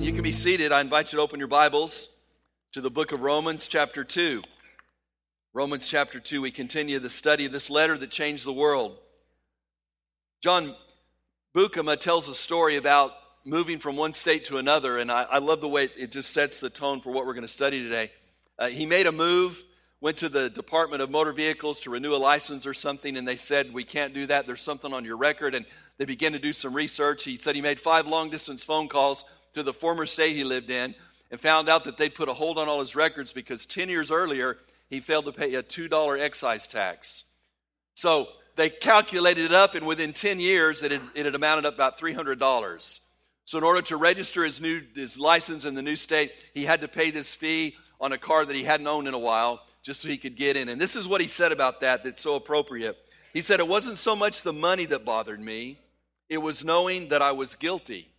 And you can be seated. I invite you to open your Bibles to the book of Romans, chapter 2. Romans, chapter 2, we continue the study of this letter that changed the world. John Bukema tells a story about moving from one state to another, and I, I love the way it just sets the tone for what we're going to study today. Uh, he made a move, went to the Department of Motor Vehicles to renew a license or something, and they said, We can't do that. There's something on your record. And they began to do some research. He said he made five long distance phone calls to the former state he lived in and found out that they'd put a hold on all his records because 10 years earlier, he failed to pay a $2 excise tax. So they calculated it up, and within 10 years, it had, it had amounted up about $300. So, in order to register his, new, his license in the new state, he had to pay this fee on a car that he hadn't owned in a while just so he could get in. And this is what he said about that that's so appropriate. He said, It wasn't so much the money that bothered me, it was knowing that I was guilty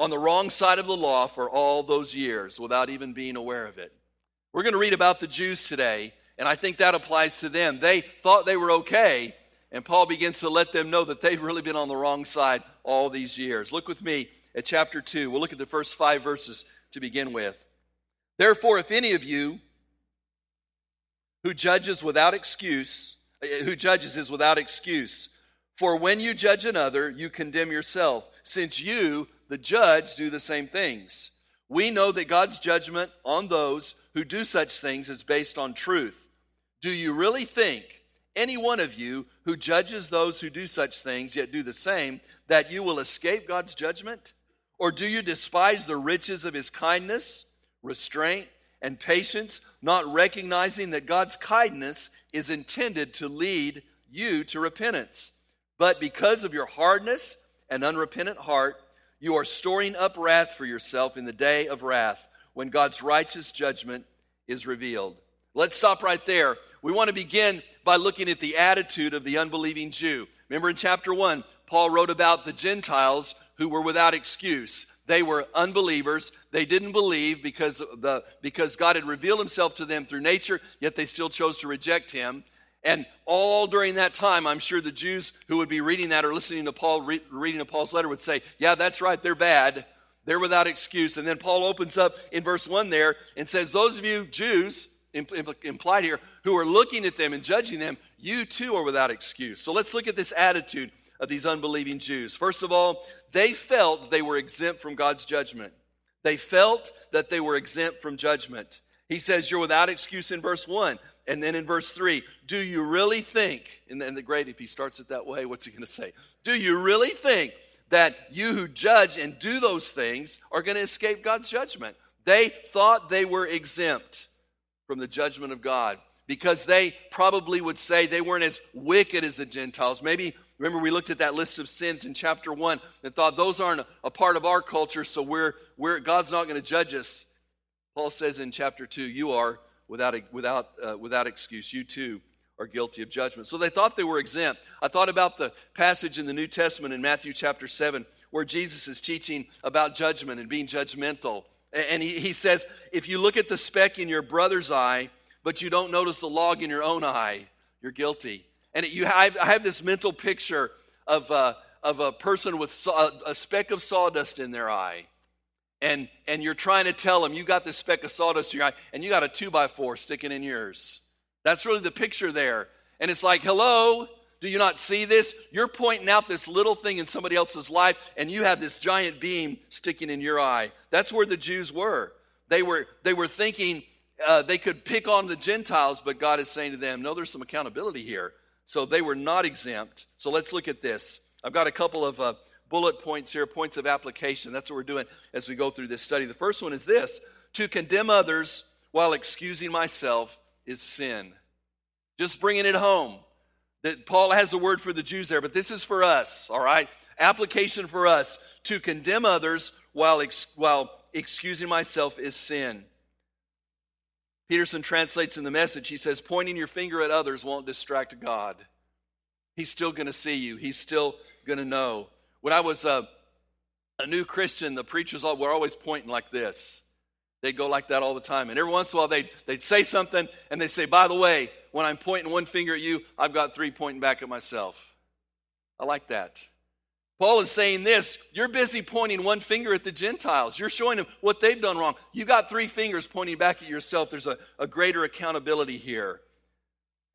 on the wrong side of the law for all those years without even being aware of it. We're going to read about the Jews today, and I think that applies to them. They thought they were okay, and Paul begins to let them know that they've really been on the wrong side all these years. Look with me at chapter 2. We'll look at the first five verses to begin with. Therefore, if any of you who judges without excuse, eh, who judges is without excuse, for when you judge another, you condemn yourself, since you, the judge, do the same things. We know that God's judgment on those who do such things is based on truth. Do you really think any one of you who judges those who do such things, yet do the same, that you will escape God's judgment? Or do you despise the riches of his kindness, restraint, and patience, not recognizing that God's kindness is intended to lead you to repentance? But because of your hardness and unrepentant heart, you are storing up wrath for yourself in the day of wrath, when God's righteous judgment is revealed. Let's stop right there. We want to begin by looking at the attitude of the unbelieving Jew. Remember in chapter 1, Paul wrote about the Gentiles who were without excuse. They were unbelievers. They didn't believe because, the, because God had revealed himself to them through nature, yet they still chose to reject him. And all during that time, I'm sure the Jews who would be reading that or listening to Paul, re- reading to Paul's letter would say, Yeah, that's right, they're bad. They're without excuse. And then Paul opens up in verse 1 there and says, Those of you Jews implied here, who are looking at them and judging them, you too are without excuse. So let's look at this attitude of these unbelieving Jews. First of all, they felt they were exempt from God's judgment. They felt that they were exempt from judgment. He says, You're without excuse in verse 1. And then in verse 3, do you really think, and then the great, if he starts it that way, what's he going to say? Do you really think that you who judge and do those things are going to escape God's judgment? They thought they were exempt from the judgment of God because they probably would say they weren't as wicked as the Gentiles. Maybe, remember, we looked at that list of sins in chapter 1 and thought those aren't a part of our culture, so we're, we're, God's not going to judge us. Paul says in chapter 2, you are without, without, uh, without excuse. You too are guilty of judgment. So they thought they were exempt. I thought about the passage in the New Testament in Matthew chapter 7 where Jesus is teaching about judgment and being judgmental. And he, he says, if you look at the speck in your brother's eye, but you don't notice the log in your own eye, you're guilty. And it, you, I, I have this mental picture of, uh, of a person with saw, a speck of sawdust in their eye. And, and you're trying to tell them you got this speck of sawdust in your eye, and you got a two by four sticking in yours. That's really the picture there. And it's like, hello, do you not see this? You're pointing out this little thing in somebody else's life, and you have this giant beam sticking in your eye. That's where the Jews were. They were, they were thinking uh, they could pick on the Gentiles, but God is saying to them, no, there's some accountability here. So they were not exempt. So let's look at this. I've got a couple of uh, bullet points here, points of application. That's what we're doing as we go through this study. The first one is this to condemn others while excusing myself is sin. Just bringing it home that Paul has a word for the Jews there, but this is for us, all right? Application for us to condemn others while, ex- while excusing myself is sin. Peterson translates in the message, he says, pointing your finger at others won't distract God. He's still going to see you, He's still going to know. When I was a, a new Christian, the preachers all, were always pointing like this. They'd go like that all the time. And every once in a while, they'd, they'd say something, and they'd say, By the way, when I'm pointing one finger at you, I've got three pointing back at myself. I like that. Paul is saying this you're busy pointing one finger at the Gentiles. You're showing them what they've done wrong. You got three fingers pointing back at yourself. There's a, a greater accountability here.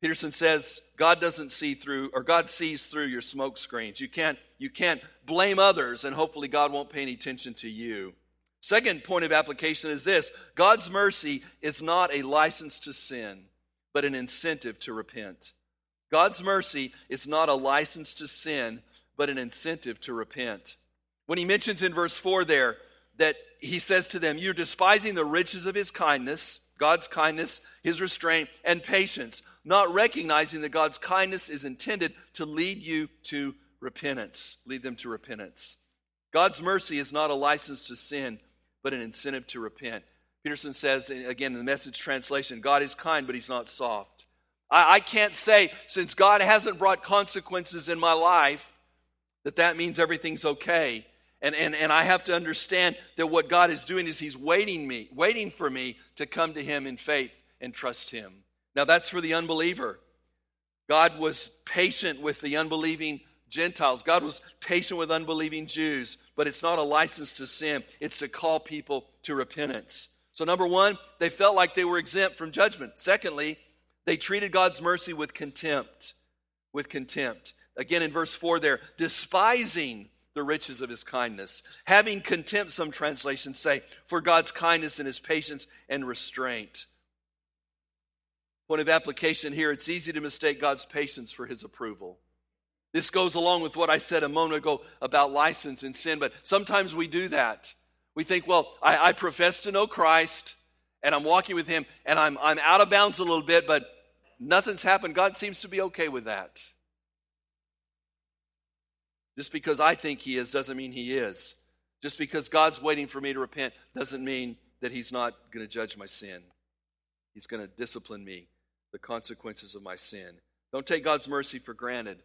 Peterson says God doesn't see through, or God sees through your smoke screens. You can't, you can't blame others, and hopefully God won't pay any attention to you. Second point of application is this God's mercy is not a license to sin, but an incentive to repent. God's mercy is not a license to sin, but an incentive to repent. When he mentions in verse 4 there that he says to them, You're despising the riches of his kindness, God's kindness, his restraint, and patience, not recognizing that God's kindness is intended to lead you to repentance, lead them to repentance. God's mercy is not a license to sin, but an incentive to repent. Peterson says, again in the message translation, God is kind, but he's not soft. I, I can't say, since God hasn't brought consequences in my life, that that means everything's okay. And, and, and I have to understand that what God is doing is He's waiting me, waiting for me to come to Him in faith and trust Him. Now that's for the unbeliever. God was patient with the unbelieving Gentiles. God was patient with unbelieving Jews, but it's not a license to sin. It's to call people to repentance. So, number one, they felt like they were exempt from judgment. Secondly, they treated God's mercy with contempt. With contempt. Again, in verse 4 there, despising the riches of his kindness. Having contempt, some translations say, for God's kindness and his patience and restraint. Point of application here it's easy to mistake God's patience for his approval. This goes along with what I said a moment ago about license and sin, but sometimes we do that. We think, well, I, I profess to know Christ and I'm walking with him and I'm, I'm out of bounds a little bit, but nothing's happened. God seems to be okay with that. Just because I think he is doesn't mean he is. Just because God's waiting for me to repent doesn't mean that he's not going to judge my sin. He's going to discipline me, the consequences of my sin. Don't take God's mercy for granted.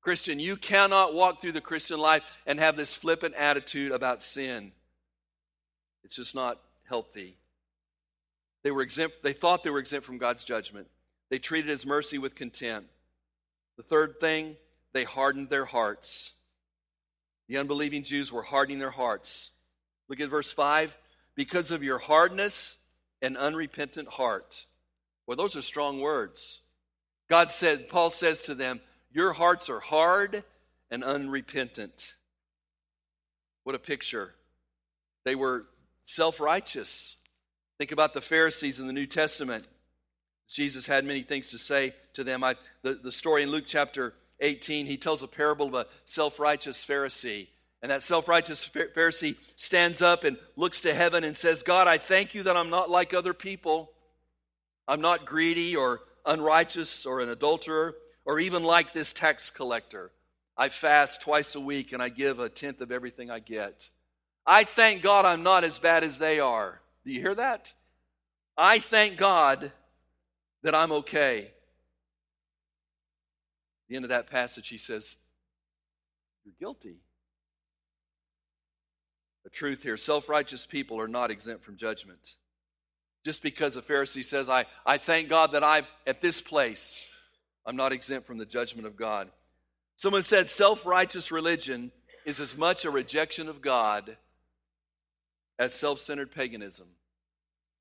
Christian, you cannot walk through the Christian life and have this flippant attitude about sin. It's just not healthy. They were exempt, they thought they were exempt from God's judgment. They treated his mercy with contempt. The third thing, they hardened their hearts. The unbelieving Jews were hardening their hearts. Look at verse 5. Because of your hardness and unrepentant heart. Well, those are strong words. God said, Paul says to them, Your hearts are hard and unrepentant. What a picture. They were self righteous. Think about the Pharisees in the New Testament. Jesus had many things to say to them. I, the, the story in Luke chapter 18, he tells a parable of a self righteous Pharisee. And that self righteous Pharisee stands up and looks to heaven and says, God, I thank you that I'm not like other people. I'm not greedy or unrighteous or an adulterer or even like this tax collector. I fast twice a week and I give a tenth of everything I get. I thank God I'm not as bad as they are. Do you hear that? I thank God that I'm okay the end of that passage, he says, You're guilty. The truth here self righteous people are not exempt from judgment. Just because a Pharisee says, I, I thank God that I'm at this place, I'm not exempt from the judgment of God. Someone said self righteous religion is as much a rejection of God as self centered paganism.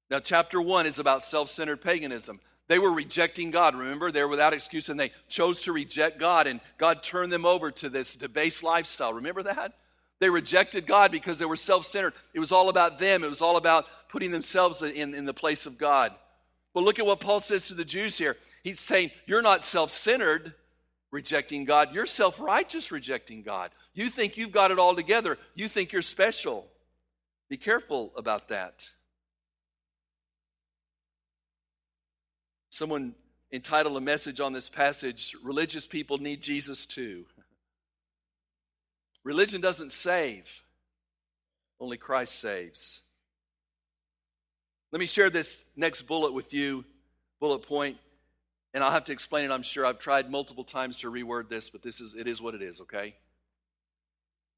Now, chapter one is about self centered paganism. They were rejecting God. Remember, they were without excuse and they chose to reject God, and God turned them over to this debased lifestyle. Remember that? They rejected God because they were self centered. It was all about them, it was all about putting themselves in, in the place of God. But look at what Paul says to the Jews here. He's saying, You're not self centered rejecting God, you're self righteous rejecting God. You think you've got it all together, you think you're special. Be careful about that. Someone entitled a message on this passage Religious People Need Jesus Too. Religion doesn't save, only Christ saves. Let me share this next bullet with you, bullet point, and I'll have to explain it, I'm sure. I've tried multiple times to reword this, but this is it is what it is, okay?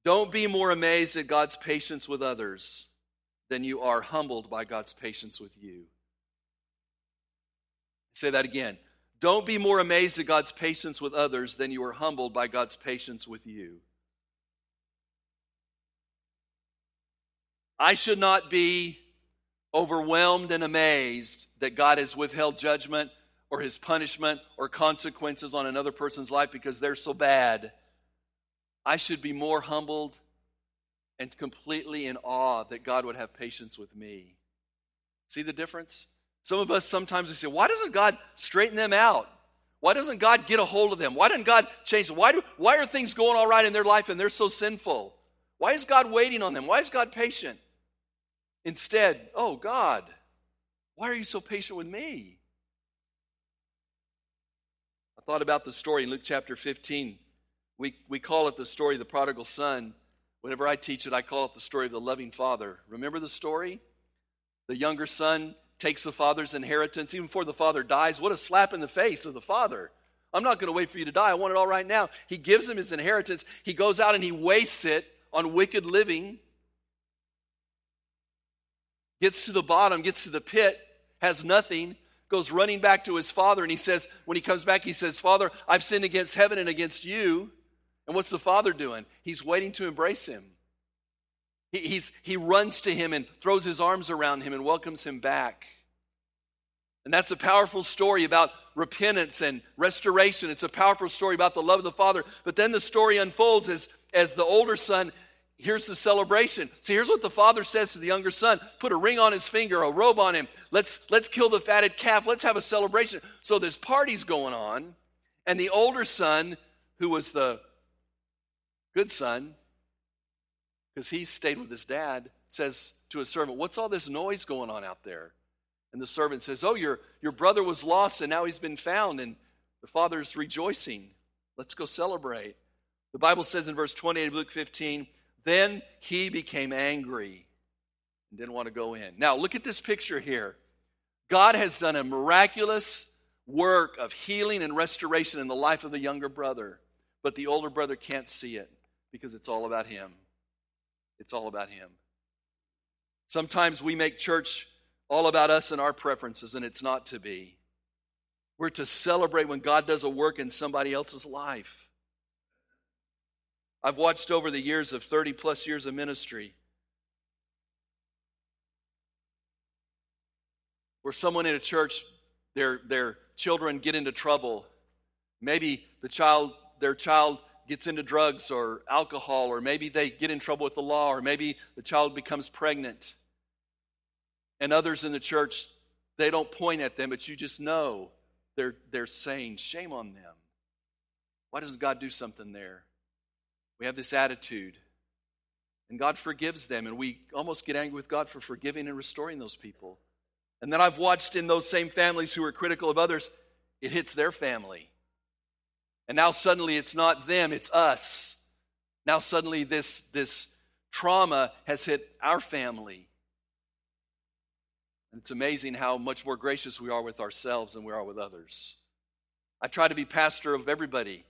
Don't be more amazed at God's patience with others than you are humbled by God's patience with you. Say that again. Don't be more amazed at God's patience with others than you are humbled by God's patience with you. I should not be overwhelmed and amazed that God has withheld judgment or his punishment or consequences on another person's life because they're so bad. I should be more humbled and completely in awe that God would have patience with me. See the difference? Some of us sometimes we say, why doesn't God straighten them out? Why doesn't God get a hold of them? Why doesn't God change them? Why, do, why are things going all right in their life and they're so sinful? Why is God waiting on them? Why is God patient? Instead, oh God, why are you so patient with me? I thought about the story in Luke chapter 15. We, we call it the story of the prodigal son. Whenever I teach it, I call it the story of the loving father. Remember the story? The younger son takes the father's inheritance even before the father dies. What a slap in the face of the father. I'm not going to wait for you to die. I want it all right now. He gives him his inheritance. He goes out and he wastes it on wicked living. Gets to the bottom, gets to the pit, has nothing, goes running back to his father. And he says, when he comes back, he says, Father, I've sinned against heaven and against you. And what's the father doing? He's waiting to embrace him. He, he's, he runs to him and throws his arms around him and welcomes him back. And that's a powerful story about repentance and restoration. It's a powerful story about the love of the Father. But then the story unfolds as, as the older son hears the celebration. See, here's what the father says to the younger son put a ring on his finger, a robe on him. Let's, let's kill the fatted calf. Let's have a celebration. So there's parties going on. And the older son, who was the good son, because he stayed with his dad, says to his servant, What's all this noise going on out there? And the servant says, Oh, your, your brother was lost and now he's been found. And the father's rejoicing. Let's go celebrate. The Bible says in verse 28 of Luke 15, Then he became angry and didn't want to go in. Now, look at this picture here. God has done a miraculous work of healing and restoration in the life of the younger brother, but the older brother can't see it because it's all about him. It's all about him. Sometimes we make church all about us and our preferences, and it's not to be. We're to celebrate when God does a work in somebody else's life. I've watched over the years of 30 plus years of ministry where someone in a church, their, their children get into trouble. Maybe the child, their child gets into drugs or alcohol, or maybe they get in trouble with the law, or maybe the child becomes pregnant. And others in the church, they don't point at them, but you just know they're, they're saying, Shame on them. Why doesn't God do something there? We have this attitude. And God forgives them, and we almost get angry with God for forgiving and restoring those people. And then I've watched in those same families who are critical of others, it hits their family. And now suddenly it's not them, it's us. Now suddenly this, this trauma has hit our family. And it's amazing how much more gracious we are with ourselves than we are with others. I try to be pastor of everybody.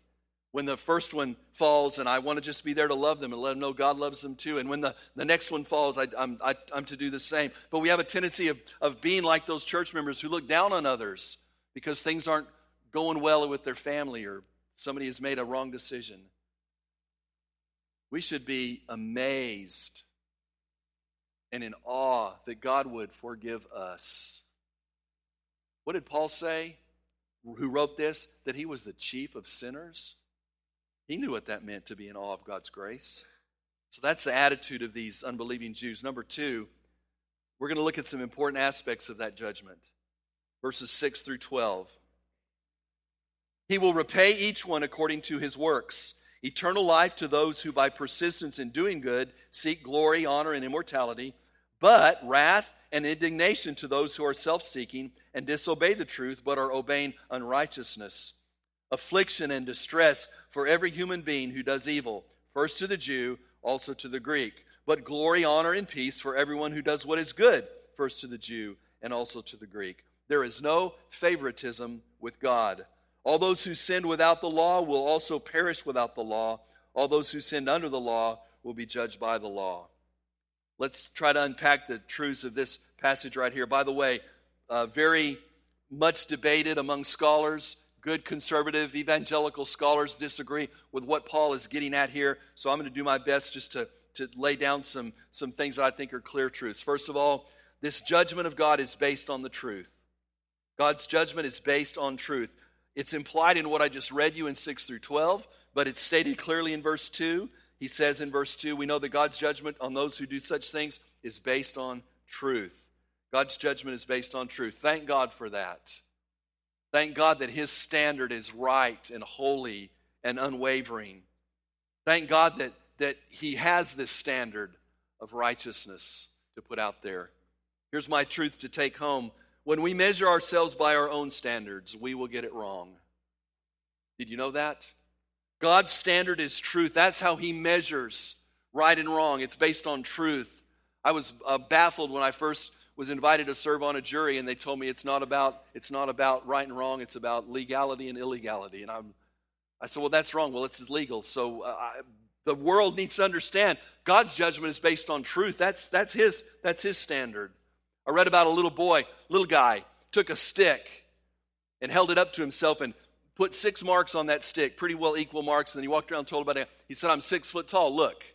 When the first one falls, and I want to just be there to love them and let them know God loves them too. And when the, the next one falls, I, I'm, I, I'm to do the same. But we have a tendency of, of being like those church members who look down on others because things aren't going well with their family or somebody has made a wrong decision. We should be amazed and in awe that God would forgive us. What did Paul say, who wrote this? That he was the chief of sinners? He knew what that meant to be in awe of God's grace. So that's the attitude of these unbelieving Jews. Number two, we're going to look at some important aspects of that judgment. Verses 6 through 12. He will repay each one according to his works. Eternal life to those who, by persistence in doing good, seek glory, honor, and immortality, but wrath and indignation to those who are self seeking and disobey the truth, but are obeying unrighteousness. Affliction and distress for every human being who does evil, first to the Jew, also to the Greek. But glory, honor, and peace for everyone who does what is good, first to the Jew and also to the Greek. There is no favoritism with God. All those who sinned without the law will also perish without the law. All those who sinned under the law will be judged by the law. Let's try to unpack the truths of this passage right here. By the way, uh, very much debated among scholars. Good conservative evangelical scholars disagree with what Paul is getting at here. So I'm going to do my best just to, to lay down some, some things that I think are clear truths. First of all, this judgment of God is based on the truth. God's judgment is based on truth. It's implied in what I just read you in 6 through 12, but it's stated clearly in verse 2. He says in verse 2, we know that God's judgment on those who do such things is based on truth. God's judgment is based on truth. Thank God for that. Thank God that His standard is right and holy and unwavering. Thank God that, that He has this standard of righteousness to put out there. Here's my truth to take home. When we measure ourselves by our own standards, we will get it wrong. Did you know that? God's standard is truth. That's how He measures right and wrong. It's based on truth. I was uh, baffled when I first was invited to serve on a jury, and they told me it's not about it's not about right and wrong. It's about legality and illegality. And I'm, I said, well, that's wrong. Well, it's legal. So uh, I, the world needs to understand God's judgment is based on truth. That's that's His that's His standard. I read about a little boy, little guy, took a stick and held it up to himself and put six marks on that stick, pretty well equal marks. And then he walked around and told about it. He said, I'm six foot tall. Look.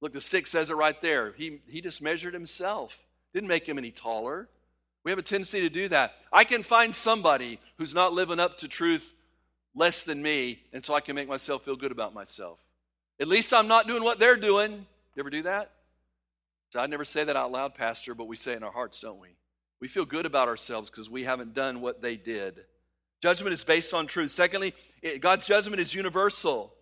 Look, the stick says it right there. He, he just measured himself, didn't make him any taller. We have a tendency to do that. I can find somebody who's not living up to truth less than me, and so I can make myself feel good about myself. At least I'm not doing what they're doing. You ever do that? So I'd never say that out loud, Pastor, but we say it in our hearts, don't we? We feel good about ourselves because we haven't done what they did. Judgment is based on truth. Secondly, God's judgment is universal.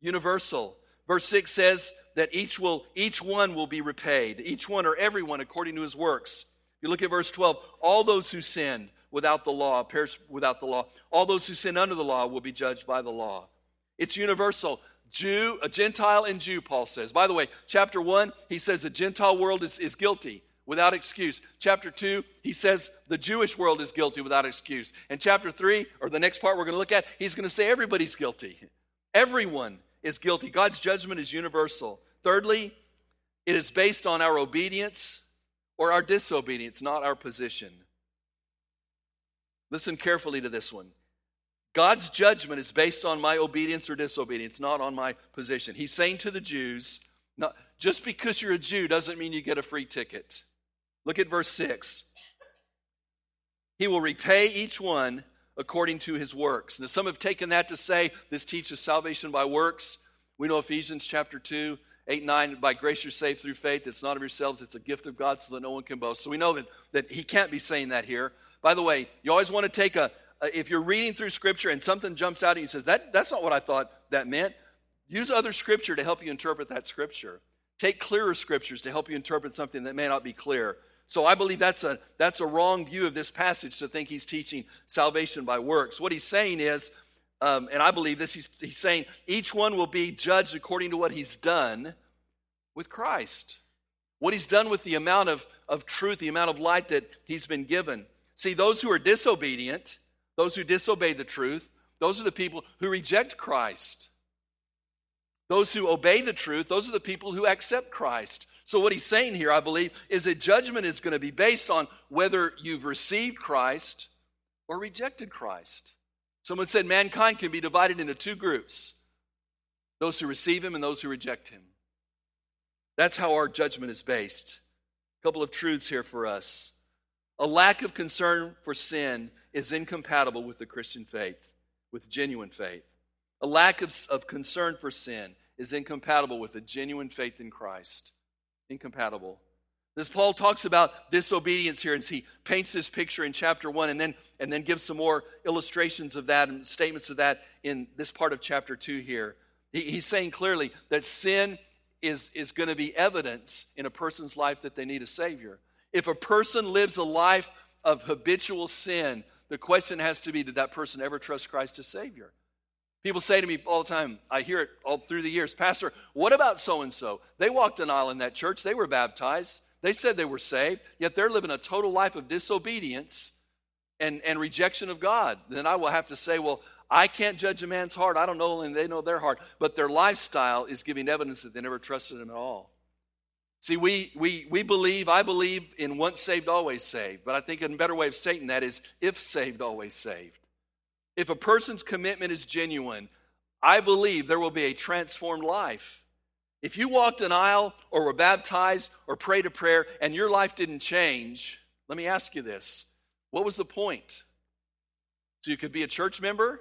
Universal. Verse 6 says that each will each one will be repaid, each one or everyone according to his works. You look at verse 12, all those who sinned without the law perish without the law. All those who sin under the law will be judged by the law. It's universal. Jew, a Gentile and Jew, Paul says. By the way, chapter 1, he says the Gentile world is, is guilty without excuse. Chapter 2, he says the Jewish world is guilty without excuse. And chapter 3, or the next part we're going to look at, he's going to say everybody's guilty. Everyone is guilty. God's judgment is universal. Thirdly, it is based on our obedience or our disobedience, not our position. Listen carefully to this one. God's judgment is based on my obedience or disobedience, not on my position. He's saying to the Jews, not, just because you're a Jew doesn't mean you get a free ticket. Look at verse 6. He will repay each one according to his works. Now, some have taken that to say this teaches salvation by works. We know Ephesians chapter 2, 8, 9, by grace you're saved through faith. It's not of yourselves, it's a gift of God so that no one can boast. So we know that, that he can't be saying that here. By the way, you always want to take a, uh, if you're reading through Scripture and something jumps out and you says, that, that's not what I thought that meant, use other Scripture to help you interpret that Scripture. Take clearer Scriptures to help you interpret something that may not be clear. So I believe that's a, that's a wrong view of this passage to think he's teaching salvation by works. What he's saying is, um, and I believe this, he's, he's saying each one will be judged according to what he's done with Christ. What he's done with the amount of, of truth, the amount of light that he's been given. See, those who are disobedient, those who disobey the truth, those are the people who reject Christ. Those who obey the truth, those are the people who accept Christ. So, what he's saying here, I believe, is that judgment is going to be based on whether you've received Christ or rejected Christ. Someone said mankind can be divided into two groups those who receive him and those who reject him. That's how our judgment is based. A couple of truths here for us. A lack of concern for sin is incompatible with the Christian faith, with genuine faith. A lack of, of concern for sin is incompatible with a genuine faith in Christ. Incompatible. As Paul talks about disobedience here, and he paints this picture in chapter one, and then and then gives some more illustrations of that and statements of that in this part of chapter two here. He, he's saying clearly that sin is, is going to be evidence in a person's life that they need a Savior. If a person lives a life of habitual sin, the question has to be did that person ever trust Christ as Savior? People say to me all the time, I hear it all through the years, Pastor, what about so and so? They walked an aisle in that church, they were baptized, they said they were saved, yet they're living a total life of disobedience and, and rejection of God. Then I will have to say, Well, I can't judge a man's heart. I don't know, and they know their heart. But their lifestyle is giving evidence that they never trusted him at all. See, we, we, we believe, I believe in once saved, always saved. But I think a better way of stating that is if saved, always saved. If a person's commitment is genuine, I believe there will be a transformed life. If you walked an aisle or were baptized or prayed a prayer and your life didn't change, let me ask you this. What was the point? So you could be a church member?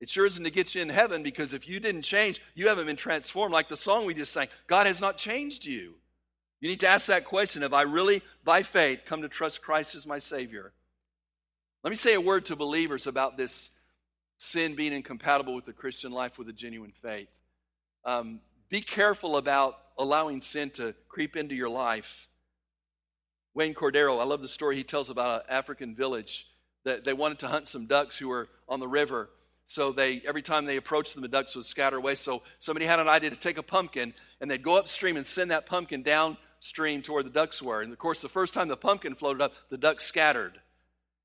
It sure isn't to get you in heaven because if you didn't change, you haven't been transformed. Like the song we just sang, God has not changed you. You need to ask that question Have I really, by faith, come to trust Christ as my Savior? Let me say a word to believers about this sin being incompatible with the Christian life with a genuine faith. Um, be careful about allowing sin to creep into your life. Wayne Cordeiro, I love the story he tells about an African village that they wanted to hunt some ducks who were on the river. So they every time they approached them, the ducks would scatter away. So somebody had an idea to take a pumpkin and they'd go upstream and send that pumpkin downstream to where the ducks were. And of course, the first time the pumpkin floated up, the ducks scattered.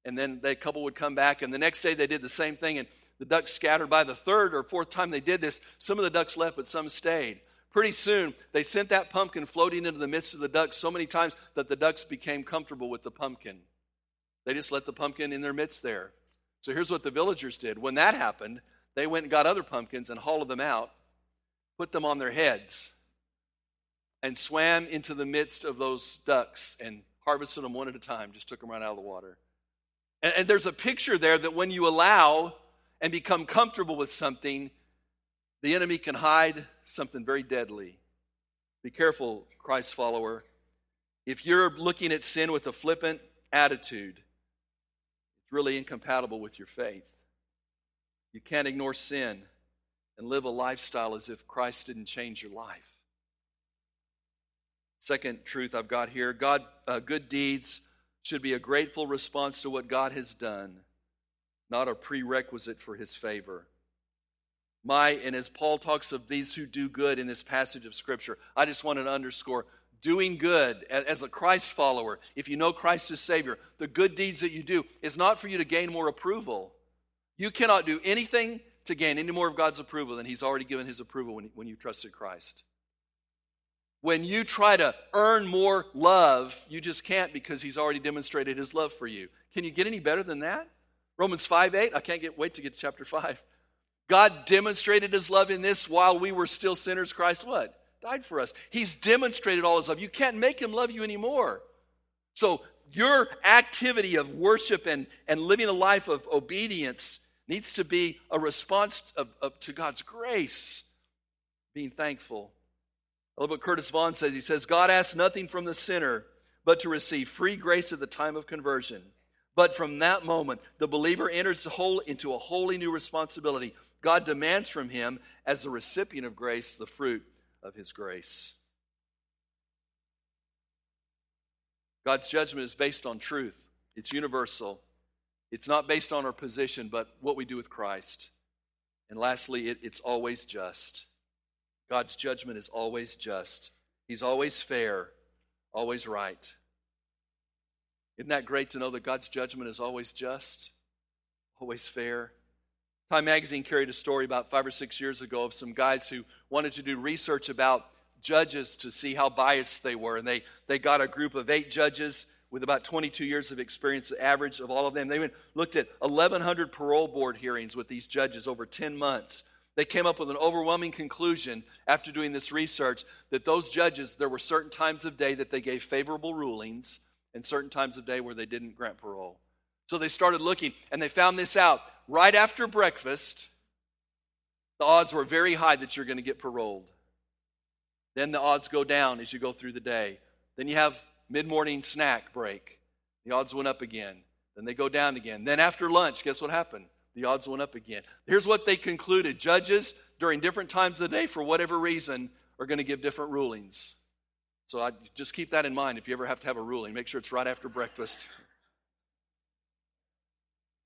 And then the couple would come back, and the next day they did the same thing, and the ducks scattered. By the third or fourth time they did this, some of the ducks left, but some stayed. Pretty soon, they sent that pumpkin floating into the midst of the ducks so many times that the ducks became comfortable with the pumpkin. They just let the pumpkin in their midst there. So here's what the villagers did. When that happened, they went and got other pumpkins and hauled them out, put them on their heads, and swam into the midst of those ducks and harvested them one at a time, just took them right out of the water. And, and there's a picture there that when you allow and become comfortable with something, the enemy can hide something very deadly. Be careful, Christ follower. If you're looking at sin with a flippant attitude, it's really incompatible with your faith. You can't ignore sin and live a lifestyle as if Christ didn't change your life. Second truth I've got here God, uh, good deeds should be a grateful response to what God has done, not a prerequisite for his favor. My, and as Paul talks of these who do good in this passage of Scripture, I just wanted to underscore doing good as a Christ follower, if you know Christ as Savior, the good deeds that you do is not for you to gain more approval. You cannot do anything to gain any more of God's approval than He's already given His approval when, when you trusted Christ. When you try to earn more love, you just can't because he's already demonstrated his love for you. Can you get any better than that? Romans 5 8, I can't get, wait to get to chapter 5. God demonstrated his love in this while we were still sinners. Christ what? Died for us. He's demonstrated all his love. You can't make him love you anymore. So your activity of worship and, and living a life of obedience needs to be a response of, of, to God's grace, being thankful I love what Curtis Vaughan says. He says, God asks nothing from the sinner but to receive free grace at the time of conversion. But from that moment, the believer enters the whole, into a wholly new responsibility. God demands from him, as the recipient of grace, the fruit of his grace. God's judgment is based on truth, it's universal. It's not based on our position, but what we do with Christ. And lastly, it, it's always just. God's judgment is always just, He's always fair, always right. Isn't that great to know that God's judgment is always just, always fair? Time magazine carried a story about five or six years ago of some guys who wanted to do research about judges to see how biased they were. And they, they got a group of eight judges with about 22 years of experience, the average of all of them. They went, looked at 1,100 parole board hearings with these judges over 10 months they came up with an overwhelming conclusion after doing this research that those judges, there were certain times of day that they gave favorable rulings and certain times of day where they didn't grant parole. So they started looking and they found this out. Right after breakfast, the odds were very high that you're going to get paroled. Then the odds go down as you go through the day. Then you have mid morning snack break. The odds went up again. Then they go down again. Then after lunch, guess what happened? The odds went up again. Here's what they concluded judges during different times of the day, for whatever reason, are going to give different rulings. So I, just keep that in mind if you ever have to have a ruling. Make sure it's right after breakfast.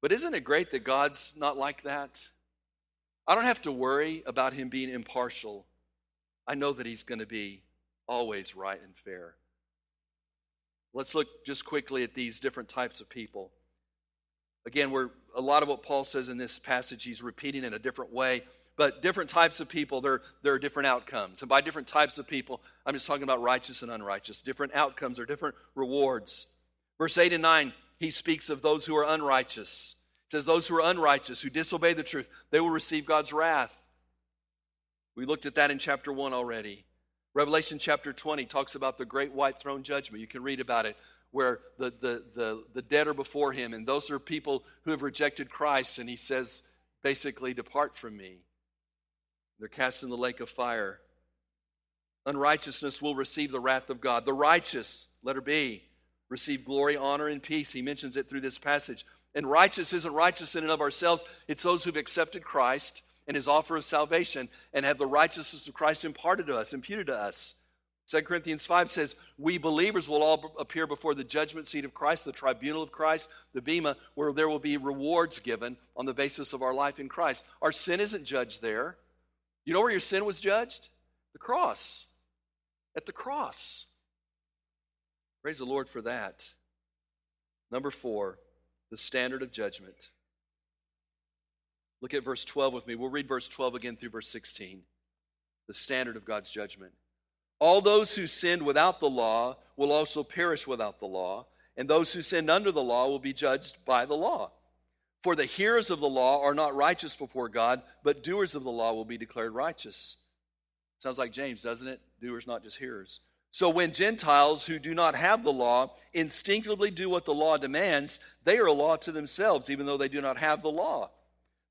But isn't it great that God's not like that? I don't have to worry about him being impartial. I know that he's going to be always right and fair. Let's look just quickly at these different types of people. Again, we're a lot of what Paul says in this passage, he's repeating in a different way. But different types of people, there, there are different outcomes. And by different types of people, I'm just talking about righteous and unrighteous. Different outcomes or different rewards. Verse 8 and 9, he speaks of those who are unrighteous. He says, Those who are unrighteous, who disobey the truth, they will receive God's wrath. We looked at that in chapter 1 already. Revelation chapter 20 talks about the great white throne judgment. You can read about it, where the, the, the, the dead are before him, and those are people who have rejected Christ, and he says, basically, depart from me. They're cast in the lake of fire. Unrighteousness will receive the wrath of God. The righteous, letter B, receive glory, honor, and peace. He mentions it through this passage. And righteous isn't righteous in and of ourselves, it's those who've accepted Christ and his offer of salvation and have the righteousness of Christ imparted to us, imputed to us. 2 Corinthians 5 says, We believers will all appear before the judgment seat of Christ, the tribunal of Christ, the Bema, where there will be rewards given on the basis of our life in Christ. Our sin isn't judged there. You know where your sin was judged? The cross. At the cross. Praise the Lord for that. Number four, the standard of judgment. Look at verse 12 with me. We'll read verse 12 again through verse 16. The standard of God's judgment. All those who sinned without the law will also perish without the law, and those who sinned under the law will be judged by the law. For the hearers of the law are not righteous before God, but doers of the law will be declared righteous. Sounds like James, doesn't it? Doers, not just hearers. So when Gentiles who do not have the law instinctively do what the law demands, they are a law to themselves, even though they do not have the law.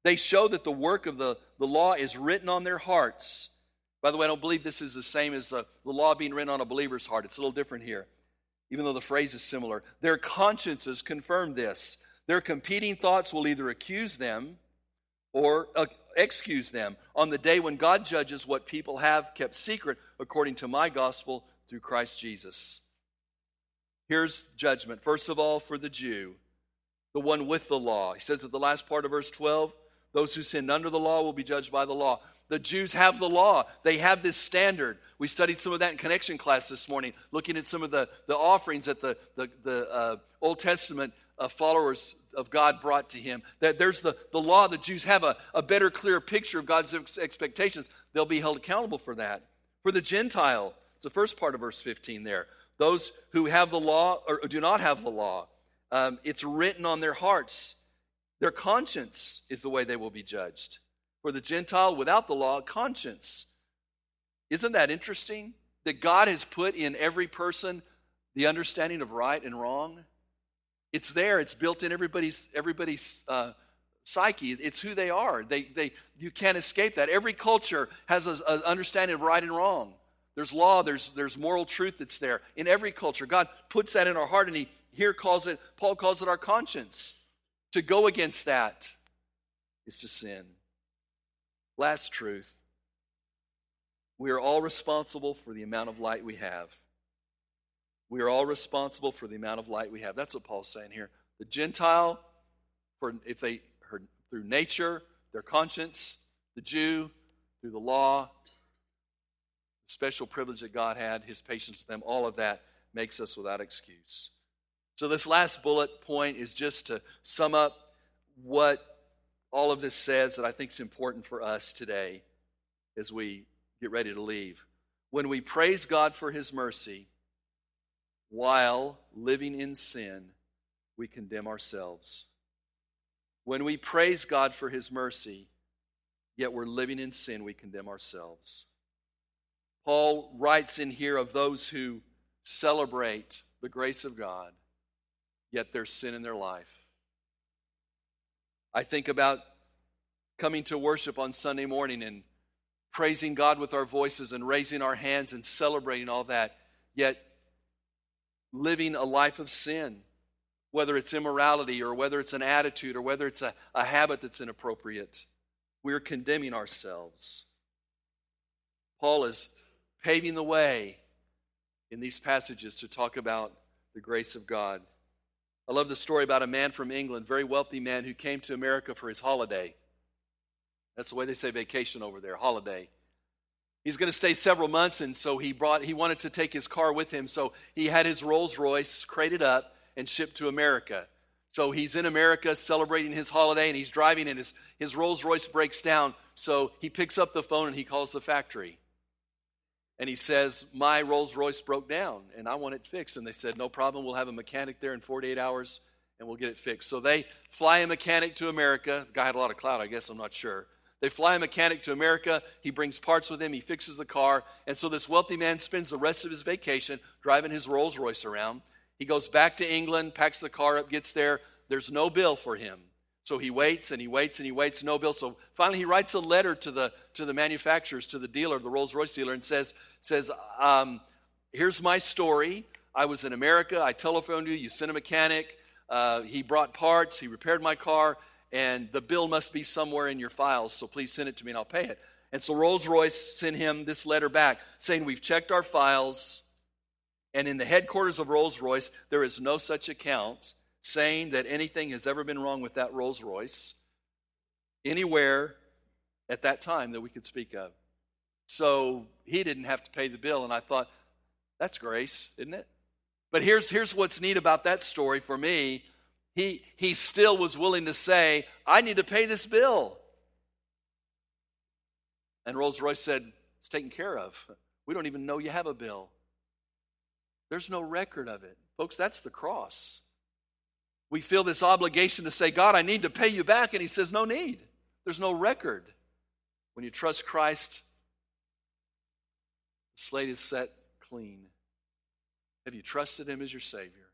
They show that the work of the, the law is written on their hearts. By the way, I don't believe this is the same as the, the law being written on a believer's heart. It's a little different here, even though the phrase is similar. Their consciences confirm this. Their competing thoughts will either accuse them or uh, excuse them on the day when God judges what people have kept secret according to my gospel through Christ Jesus. Here's judgment. First of all, for the Jew, the one with the law. He says at the last part of verse 12, those who sinned under the law will be judged by the law. The Jews have the law. They have this standard. We studied some of that in connection class this morning, looking at some of the, the offerings that the, the, the uh, Old Testament uh, followers of God brought to him. That there's the, the law. The Jews have a, a better, clearer picture of God's ex- expectations. They'll be held accountable for that. For the Gentile, it's the first part of verse 15 there. Those who have the law or do not have the law, um, it's written on their hearts their conscience is the way they will be judged. For the Gentile without the law, conscience. Isn't that interesting? That God has put in every person the understanding of right and wrong. It's there. It's built in everybody's everybody's uh, psyche. It's who they are. They they you can't escape that. Every culture has an understanding of right and wrong. There's law. There's there's moral truth that's there in every culture. God puts that in our heart, and He here calls it. Paul calls it our conscience. To go against that is to sin. Last truth we are all responsible for the amount of light we have. We are all responsible for the amount of light we have. That's what Paul's saying here. The Gentile, for if they through nature, their conscience, the Jew, through the law, the special privilege that God had, his patience with them, all of that makes us without excuse. So, this last bullet point is just to sum up what all of this says that I think is important for us today as we get ready to leave. When we praise God for His mercy while living in sin, we condemn ourselves. When we praise God for His mercy, yet we're living in sin, we condemn ourselves. Paul writes in here of those who celebrate the grace of God yet there's sin in their life. I think about coming to worship on Sunday morning and praising God with our voices and raising our hands and celebrating all that, yet living a life of sin, whether it's immorality or whether it's an attitude or whether it's a, a habit that's inappropriate. We're condemning ourselves. Paul is paving the way in these passages to talk about the grace of God. I love the story about a man from England, very wealthy man who came to America for his holiday. That's the way they say vacation over there, holiday. He's going to stay several months, and so he brought he wanted to take his car with him. So he had his Rolls Royce crated up and shipped to America. So he's in America celebrating his holiday, and he's driving, and his, his Rolls Royce breaks down. So he picks up the phone and he calls the factory. And he says, My Rolls Royce broke down, and I want it fixed. And they said, No problem, we'll have a mechanic there in 48 hours, and we'll get it fixed. So they fly a mechanic to America. The guy had a lot of clout, I guess, I'm not sure. They fly a mechanic to America. He brings parts with him. He fixes the car. And so this wealthy man spends the rest of his vacation driving his Rolls Royce around. He goes back to England, packs the car up, gets there. There's no bill for him. So he waits and he waits and he waits, no bill. So finally he writes a letter to the, to the manufacturers, to the dealer, the Rolls Royce dealer, and says, says um, Here's my story. I was in America. I telephoned you. You sent a mechanic. Uh, he brought parts. He repaired my car and the bill must be somewhere in your files, so please send it to me and I'll pay it. And so Rolls Royce sent him this letter back saying, We've checked our files, and in the headquarters of Rolls Royce, there is no such account saying that anything has ever been wrong with that Rolls Royce anywhere at that time that we could speak of. So he didn't have to pay the bill, and I thought, that's grace, isn't it? But here's, here's what's neat about that story for me he, he still was willing to say, I need to pay this bill. And Rolls Royce said, It's taken care of. We don't even know you have a bill. There's no record of it. Folks, that's the cross. We feel this obligation to say, God, I need to pay you back. And He says, No need. There's no record. When you trust Christ, the slate is set clean. Have you trusted Him as your Savior?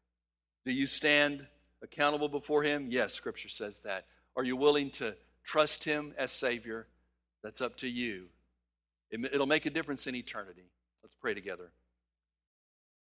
Do you stand accountable before Him? Yes, Scripture says that. Are you willing to trust Him as Savior? That's up to you. It'll make a difference in eternity. Let's pray together.